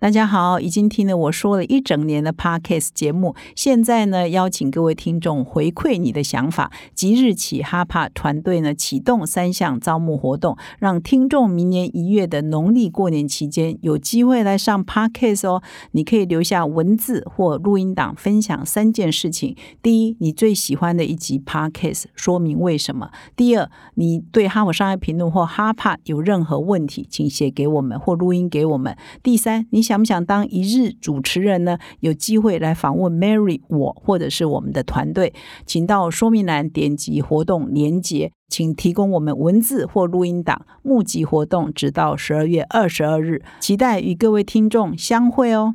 大家好，已经听了我说了一整年的 Podcast 节目，现在呢，邀请各位听众回馈你的想法。即日起，哈帕团队呢启动三项招募活动，让听众明年一月的农历过年期间有机会来上 Podcast 哦。你可以留下文字或录音档，分享三件事情：第一，你最喜欢的一集 Podcast，说明为什么；第二，你对哈佛商业评论或哈帕有任何问题，请写给我们或录音给我们；第三，你。想不想当一日主持人呢？有机会来访问 Mary 我，或者是我们的团队，请到说明栏点击活动连结，请提供我们文字或录音档。募集活动直到十二月二十二日，期待与各位听众相会哦。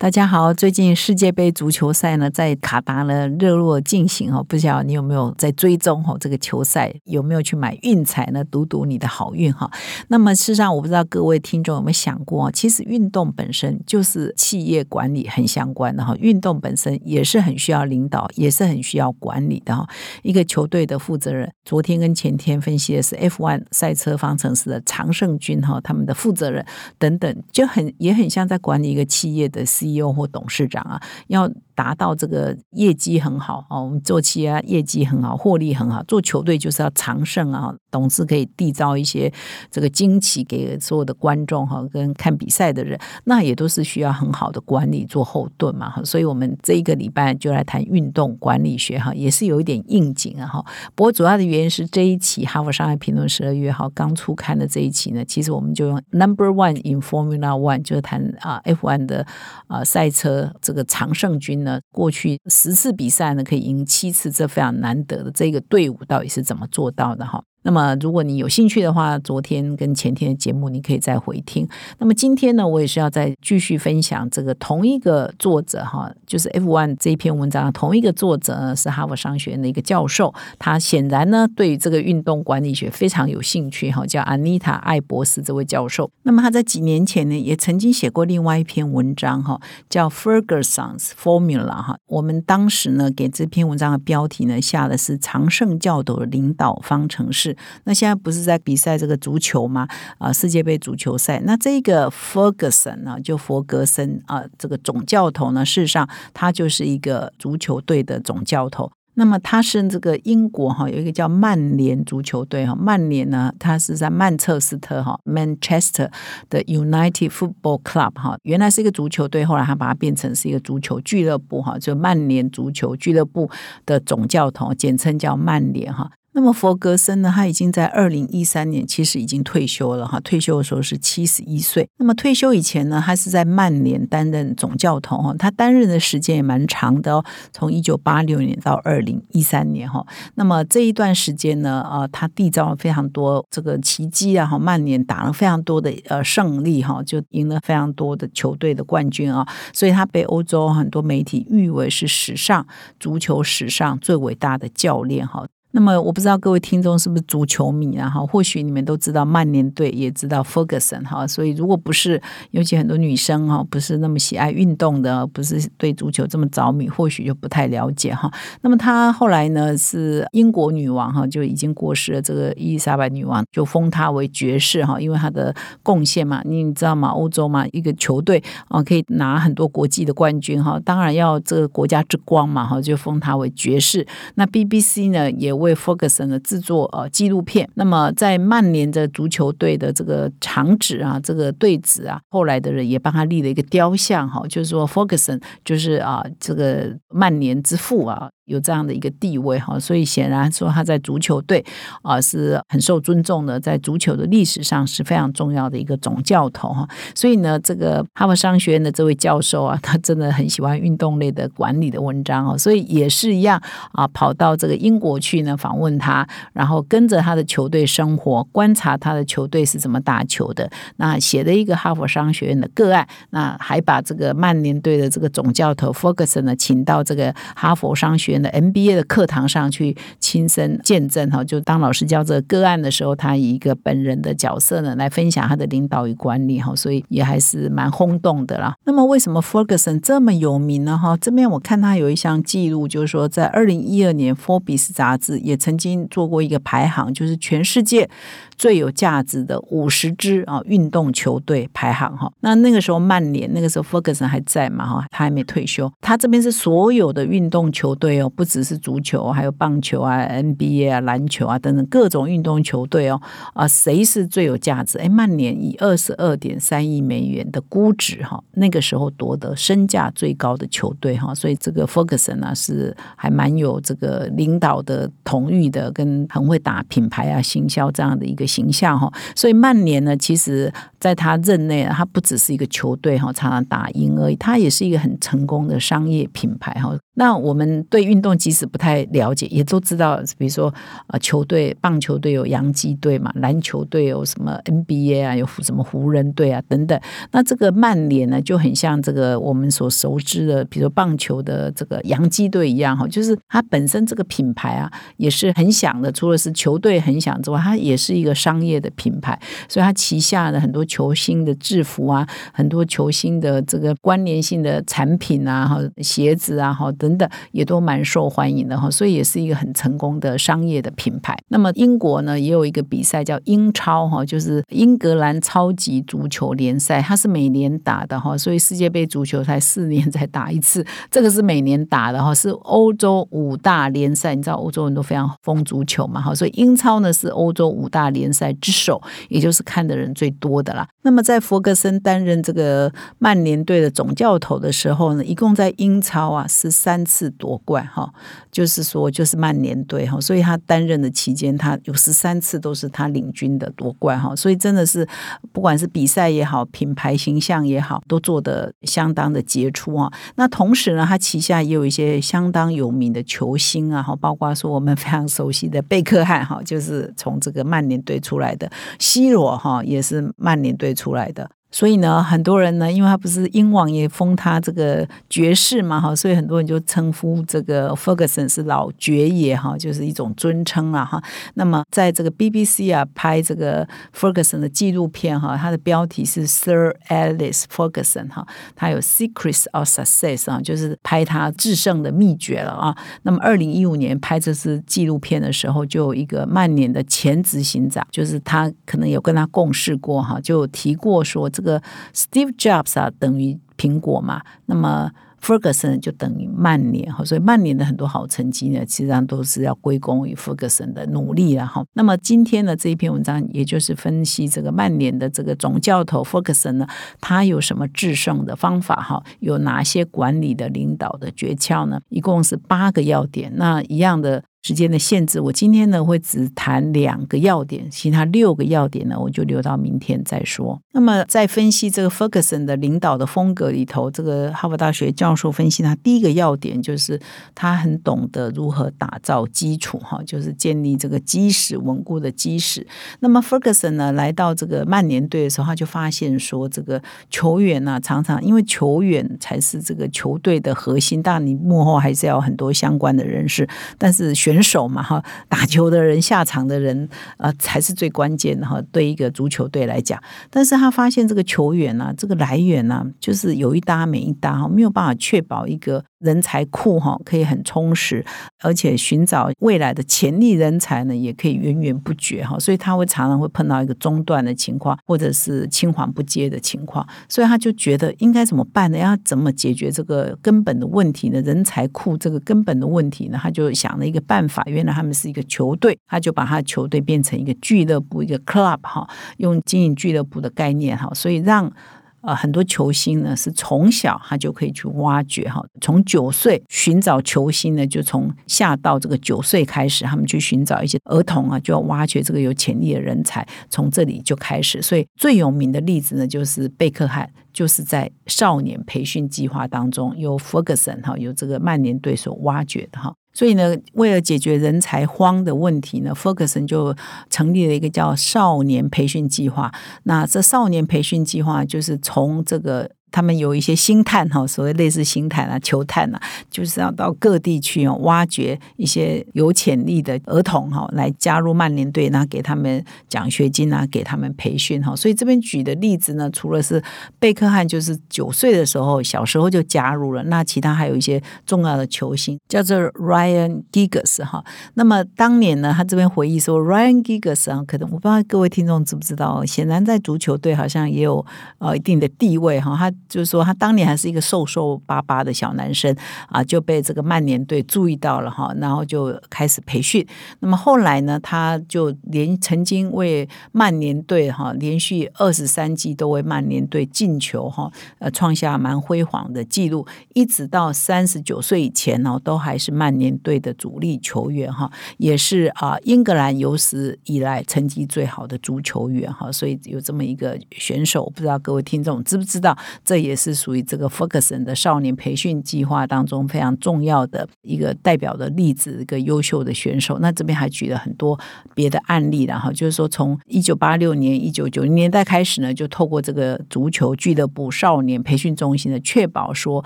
大家好，最近世界杯足球赛呢在卡达呢热络进行哦，不晓得你有没有在追踪哦这个球赛，有没有去买运彩呢？赌赌你的好运哈。那么事实上，我不知道各位听众有没有想过，其实运动本身就是企业管理很相关的哈，运动本身也是很需要领导，也是很需要管理的哈。一个球队的负责人，昨天跟前天分析的是 F1 赛车方程式的常胜军哈，他们的负责人等等，就很也很像在管理一个企业的 C。CEO 或董事长啊，要。达到这个业绩很好啊，我们做企业业绩很好，获利很好，做球队就是要长胜啊。董事可以缔造一些这个惊奇给所有的观众哈，跟看比赛的人，那也都是需要很好的管理做后盾嘛。哈，所以我们这一个礼拜就来谈运动管理学哈，也是有一点应景啊哈。不过主要的原因是这一期《哈佛商业评论》十二月号刚出刊的这一期呢，其实我们就用 Number One in Formula One 就是谈啊 F1 的啊赛车这个常胜军呢。过去十次比赛呢，可以赢七次，这非常难得的。这个队伍到底是怎么做到的？哈。那么，如果你有兴趣的话，昨天跟前天的节目你可以再回听。那么今天呢，我也是要再继续分享这个同一个作者哈，就是 F One 这一篇文章，同一个作者呢是哈佛商学院的一个教授，他显然呢对于这个运动管理学非常有兴趣哈，叫 Anita 艾博士这位教授。那么他在几年前呢，也曾经写过另外一篇文章哈，叫 Ferguson's Formula 哈。我们当时呢给这篇文章的标题呢下的是常胜教头的领导方程式。那现在不是在比赛这个足球吗？啊，世界杯足球赛。那这个 Ferguson 呢，就佛格森啊，这个总教头呢，事实上他就是一个足球队的总教头。那么他是这个英国哈，有一个叫曼联足球队哈，曼联呢，他是在曼彻斯特哈，Manchester 的 United Football Club 哈，原来是一个足球队，后来他把它变成是一个足球俱乐部哈，就曼联足球俱乐部的总教头，简称叫曼联哈。那么佛格森呢？他已经在二零一三年其实已经退休了哈。退休的时候是七十一岁。那么退休以前呢，他是在曼联担任总教头哈。他担任的时间也蛮长的哦，从一九八六年到二零一三年哈。那么这一段时间呢，啊，他缔造了非常多这个奇迹啊哈。曼联打了非常多的呃胜利哈，就赢了非常多的球队的冠军啊。所以他被欧洲很多媒体誉为是史上足球史上最伟大的教练哈。那么我不知道各位听众是不是足球迷啊？哈，或许你们都知道曼联队，也知道 Ferguson 哈。所以如果不是，尤其很多女生哈，不是那么喜爱运动的，不是对足球这么着迷，或许就不太了解哈。那么他后来呢，是英国女王哈，就已经过世了。这个伊丽莎白女王就封他为爵士哈，因为他的贡献嘛，你知道吗？欧洲嘛，一个球队啊，可以拿很多国际的冠军哈，当然要这个国家之光嘛哈，就封他为爵士。那 BBC 呢也。为 Ferguson 的制作呃纪录片，那么在曼联的足球队的这个长子啊，这个队子啊，后来的人也帮他立了一个雕像哈，就是说 Ferguson 就是啊这个曼联之父啊。有这样的一个地位哈，所以显然说他在足球队啊是很受尊重的，在足球的历史上是非常重要的一个总教头哈。所以呢，这个哈佛商学院的这位教授啊，他真的很喜欢运动类的管理的文章哦，所以也是一样啊，跑到这个英国去呢访问他，然后跟着他的球队生活，观察他的球队是怎么打球的。那写了一个哈佛商学院的个案，那还把这个曼联队的这个总教头 Ferguson 呢请到这个哈佛商学院。前的 MBA 的课堂上去亲身见证哈，就当老师教这个个案的时候，他以一个本人的角色呢来分享他的领导与管理哈，所以也还是蛮轰动的啦。那么为什么 Ferguson 这么有名呢？哈，这边我看他有一项记录，就是说在二零一二年 Forbes 杂志也曾经做过一个排行，就是全世界。最有价值的五十支啊运动球队排行哈，那那个时候曼联那个时候 Ferguson 还在嘛哈，他还没退休。他这边是所有的运动球队哦，不只是足球，还有棒球啊、NBA 啊、篮球啊等等各种运动球队哦啊，谁是最有价值？哎，曼联以二十二点三亿美元的估值哈，那个时候夺得身价最高的球队哈，所以这个 Ferguson 呢是还蛮有这个领导的同意的，跟很会打品牌啊、行销这样的一个。形象哈，所以曼联呢，其实在他任内，他不只是一个球队哈，常常打赢而已，他也是一个很成功的商业品牌哈。那我们对运运动即使不太了解，也都知道，比如说啊，球队棒球队有洋基队嘛，篮球队有什么 NBA 啊，有什么湖人队啊等等。那这个曼联呢，就很像这个我们所熟知的，比如说棒球的这个洋基队一样哈，就是它本身这个品牌啊，也是很响的。除了是球队很响之外，它也是一个商业的品牌，所以它旗下的很多球星的制服啊，很多球星的这个关联性的产品啊，哈，鞋子啊，哈等等，也都蛮受欢迎的哈，所以也是一个很成功的商业的品牌。那么英国呢，也有一个比赛叫英超哈，就是英格兰超级足球联赛，它是每年打的哈，所以世界杯足球才四年 才打一次，这个是每年打的哈，是欧洲五大联赛，你知道欧洲人都非常疯足球嘛哈，所以英超呢是欧洲五大联赛之。首，也就是看的人最多的啦。那么在弗格森担任这个曼联队的总教头的时候呢，一共在英超啊是三次夺冠哈，就是说就是曼联队哈，所以他担任的期间，他有十三次都是他领军的夺冠哈，所以真的是不管是比赛也好，品牌形象也好，都做得相当的杰出啊。那同时呢，他旗下也有一些相当有名的球星啊，哈，包括说我们非常熟悉的贝克汉哈，就是从这个曼联队出来的。西罗哈也是曼联队出来的。所以呢，很多人呢，因为他不是英王爷封他这个爵士嘛，哈，所以很多人就称呼这个 Ferguson 是老爵爷哈，就是一种尊称啊哈。那么在这个 BBC 啊拍这个 Ferguson 的纪录片哈，它的标题是 Sir Alice Ferguson 哈，他有 Secrets of Success 啊，就是拍他制胜的秘诀了啊。那么二零一五年拍这支纪录片的时候，就有一个曼联的前执行长，就是他可能有跟他共事过哈，就提过说。这个 Steve Jobs 啊，等于苹果嘛，那么 Ferguson 就等于曼联哈，所以曼联的很多好成绩呢，实际上都是要归功于 Ferguson 的努力了哈。那么今天的这一篇文章，也就是分析这个曼联的这个总教头 Ferguson 呢，他有什么制胜的方法哈？有哪些管理的领导的诀窍呢？一共是八个要点。那一样的。时间的限制，我今天呢会只谈两个要点，其他六个要点呢我就留到明天再说。那么在分析这个 Ferguson 的领导的风格里头，这个哈佛大学教授分析他第一个要点就是他很懂得如何打造基础，哈，就是建立这个基石稳固的基石。那么 Ferguson 呢来到这个曼联队的时候，他就发现说，这个球员呢常常因为球员才是这个球队的核心，当然你幕后还是要很多相关的人士，但是选手嘛，哈，打球的人、下场的人，呃，才是最关键的哈。对一个足球队来讲，但是他发现这个球员呢，这个来源呢，就是有一搭没一搭哈，没有办法确保一个。人才库哈可以很充实，而且寻找未来的潜力人才呢，也可以源源不绝哈。所以他会常常会碰到一个中断的情况，或者是青黄不接的情况。所以他就觉得应该怎么办呢？要怎么解决这个根本的问题呢？人才库这个根本的问题呢？他就想了一个办法。原来他们是一个球队，他就把他的球队变成一个俱乐部，一个 club 哈，用经营俱乐部的概念哈，所以让。呃，很多球星呢是从小他就可以去挖掘哈，从九岁寻找球星呢，就从下到这个九岁开始，他们去寻找一些儿童啊，就要挖掘这个有潜力的人才，从这里就开始。所以最有名的例子呢，就是贝克汉，就是在少年培训计划当中，由 Ferguson 哈，由这个曼联队所挖掘的哈。所以呢，为了解决人才荒的问题呢，Ferguson 就成立了一个叫少年培训计划。那这少年培训计划就是从这个他们有一些星探哈，所谓类似星探啊、球探啊，就是要到各地去，挖掘一些有潜力的儿童哈，来加入曼联队，然后给他们奖学金啊，给他们培训哈。所以这边举的例子呢，除了是贝克汉，就是九岁的时候，小时候就加入了，那其他还有一些重要的球星，叫做 Ryan Giggs 哈。那么当年呢，他这边回忆说，Ryan Giggs 啊，可能我不知道各位听众知不知道，显然在足球队好像也有呃一定的地位哈，他。就是说，他当年还是一个瘦瘦巴巴的小男生啊，就被这个曼联队注意到了哈，然后就开始培训。那么后来呢，他就连曾经为曼联队哈连续二十三季都为曼联队进球哈，呃，创下蛮辉煌的记录。一直到三十九岁以前呢，都还是曼联队的主力球员哈，也是啊，英格兰有史以来成绩最好的足球员哈。所以有这么一个选手，不知道各位听众知不知道？这也是属于这个 Ferguson 的少年培训计划当中非常重要的一个代表的例子，一个优秀的选手。那这边还举了很多别的案例，然后就是说，从一九八六年、一九九零年代开始呢，就透过这个足球俱乐部少年培训中心呢，确保说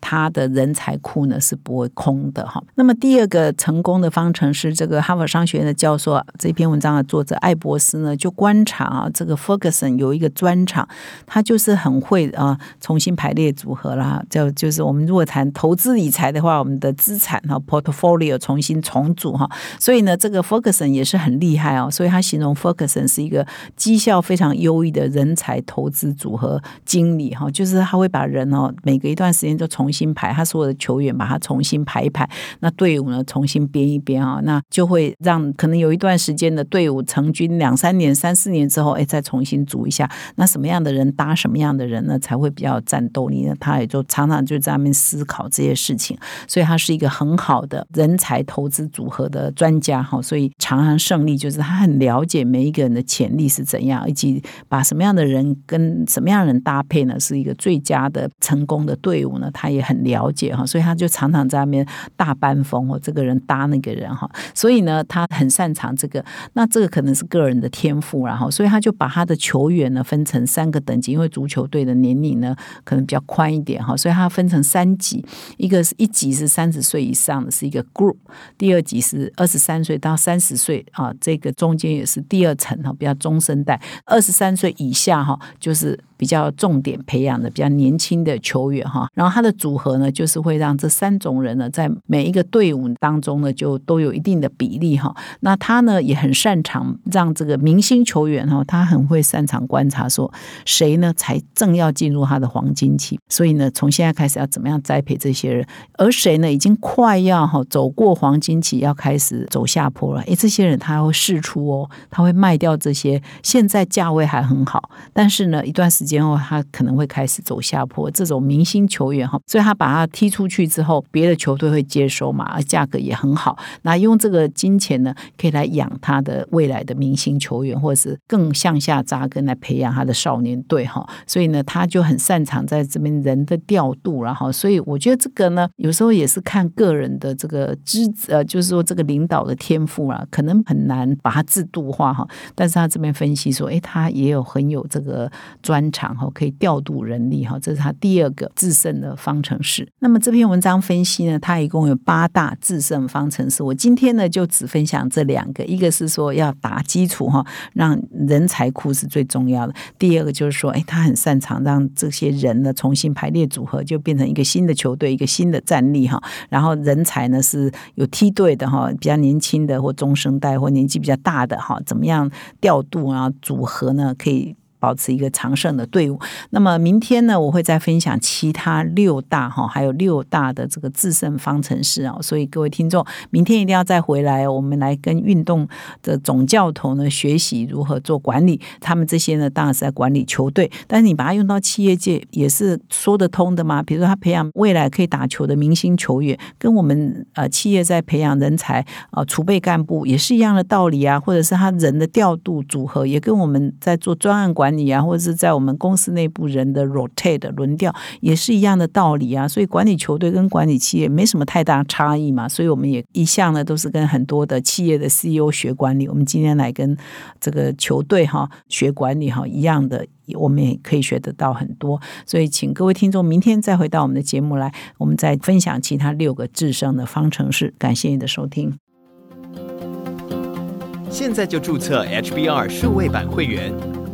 他的人才库呢是不会空的哈。那么第二个成功的方程式，这个哈佛商学院的教授这篇文章的作者艾博斯呢，就观察啊，这个 Ferguson 有一个专长，他就是很会啊。重新排列组合啦，就就是我们如果谈投资理财的话，我们的资产哈 portfolio 重新重组哈，所以呢，这个 Ferguson 也是很厉害哦，所以他形容 Ferguson 是一个绩效非常优异的人才投资组合经理哈，就是他会把人哦每隔一段时间就重新排，他所有的球员把他重新排一排，那队伍呢重新编一编啊，那就会让可能有一段时间的队伍成军两三年、三四年之后，哎，再重新组一下，那什么样的人搭什么样的人呢，才会比较。战斗力呢，他也就常常就在那边思考这些事情，所以他是一个很好的人才投资组合的专家哈。所以常常胜利就是他很了解每一个人的潜力是怎样，以及把什么样的人跟什么样的人搭配呢，是一个最佳的成功的队伍呢，他也很了解哈。所以他就常常在那边大班风哦，这个人搭那个人哈。所以呢，他很擅长这个，那这个可能是个人的天赋，然后所以他就把他的球员呢分成三个等级，因为足球队的年龄呢。可能比较宽一点哈，所以它分成三级，一个是一级是三十岁以上的是一个 group，第二级是二十三岁到三十岁啊，这个中间也是第二层哈，比较中生代，二十三岁以下哈就是。比较重点培养的比较年轻的球员哈，然后他的组合呢，就是会让这三种人呢，在每一个队伍当中呢，就都有一定的比例哈。那他呢，也很擅长让这个明星球员哈，他很会擅长观察说谁呢才正要进入他的黄金期，所以呢，从现在开始要怎么样栽培这些人，而谁呢已经快要哈走过黄金期，要开始走下坡了，诶，这些人他会试出哦，他会卖掉这些现在价位还很好，但是呢，一段时。间后，他可能会开始走下坡。这种明星球员哈，所以他把他踢出去之后，别的球队会接收嘛，而价格也很好。那用这个金钱呢，可以来养他的未来的明星球员，或者是更向下扎根来培养他的少年队哈。所以呢，他就很擅长在这边人的调度，然后，所以我觉得这个呢，有时候也是看个人的这个资呃，就是说这个领导的天赋啊，可能很难把它制度化哈。但是他这边分析说，哎，他也有很有这个专。长哈可以调度人力哈，这是他第二个制胜的方程式。那么这篇文章分析呢，它一共有八大制胜方程式。我今天呢就只分享这两个，一个是说要打基础哈，让人才库是最重要的。第二个就是说，哎，他很擅长让这些些人呢重新排列组合，就变成一个新的球队，一个新的战力哈。然后人才呢是有梯队的哈，比较年轻的或中生代或年纪比较大的哈，怎么样调度啊组合呢？可以。保持一个长胜的队伍。那么明天呢，我会再分享其他六大哈，还有六大的这个制胜方程式啊。所以各位听众，明天一定要再回来，我们来跟运动的总教头呢学习如何做管理。他们这些呢，当然是在管理球队，但是你把它用到企业界也是说得通的嘛。比如说，他培养未来可以打球的明星球员，跟我们呃企业在培养人才啊储备干部也是一样的道理啊。或者是他人的调度组合，也跟我们在做专案管。你啊，或者是在我们公司内部人的 rotate 轮调，也是一样的道理啊。所以管理球队跟管理企业没什么太大差异嘛。所以我们也一向呢都是跟很多的企业的 CEO 学管理。我们今天来跟这个球队哈学管理哈一样的。我们也可以学得到很多，所以请各位听众明天再回到我们的节目来，我们再分享其他六个制胜的方程式。感谢你的收听。现在就注册 HBR 数位版会员，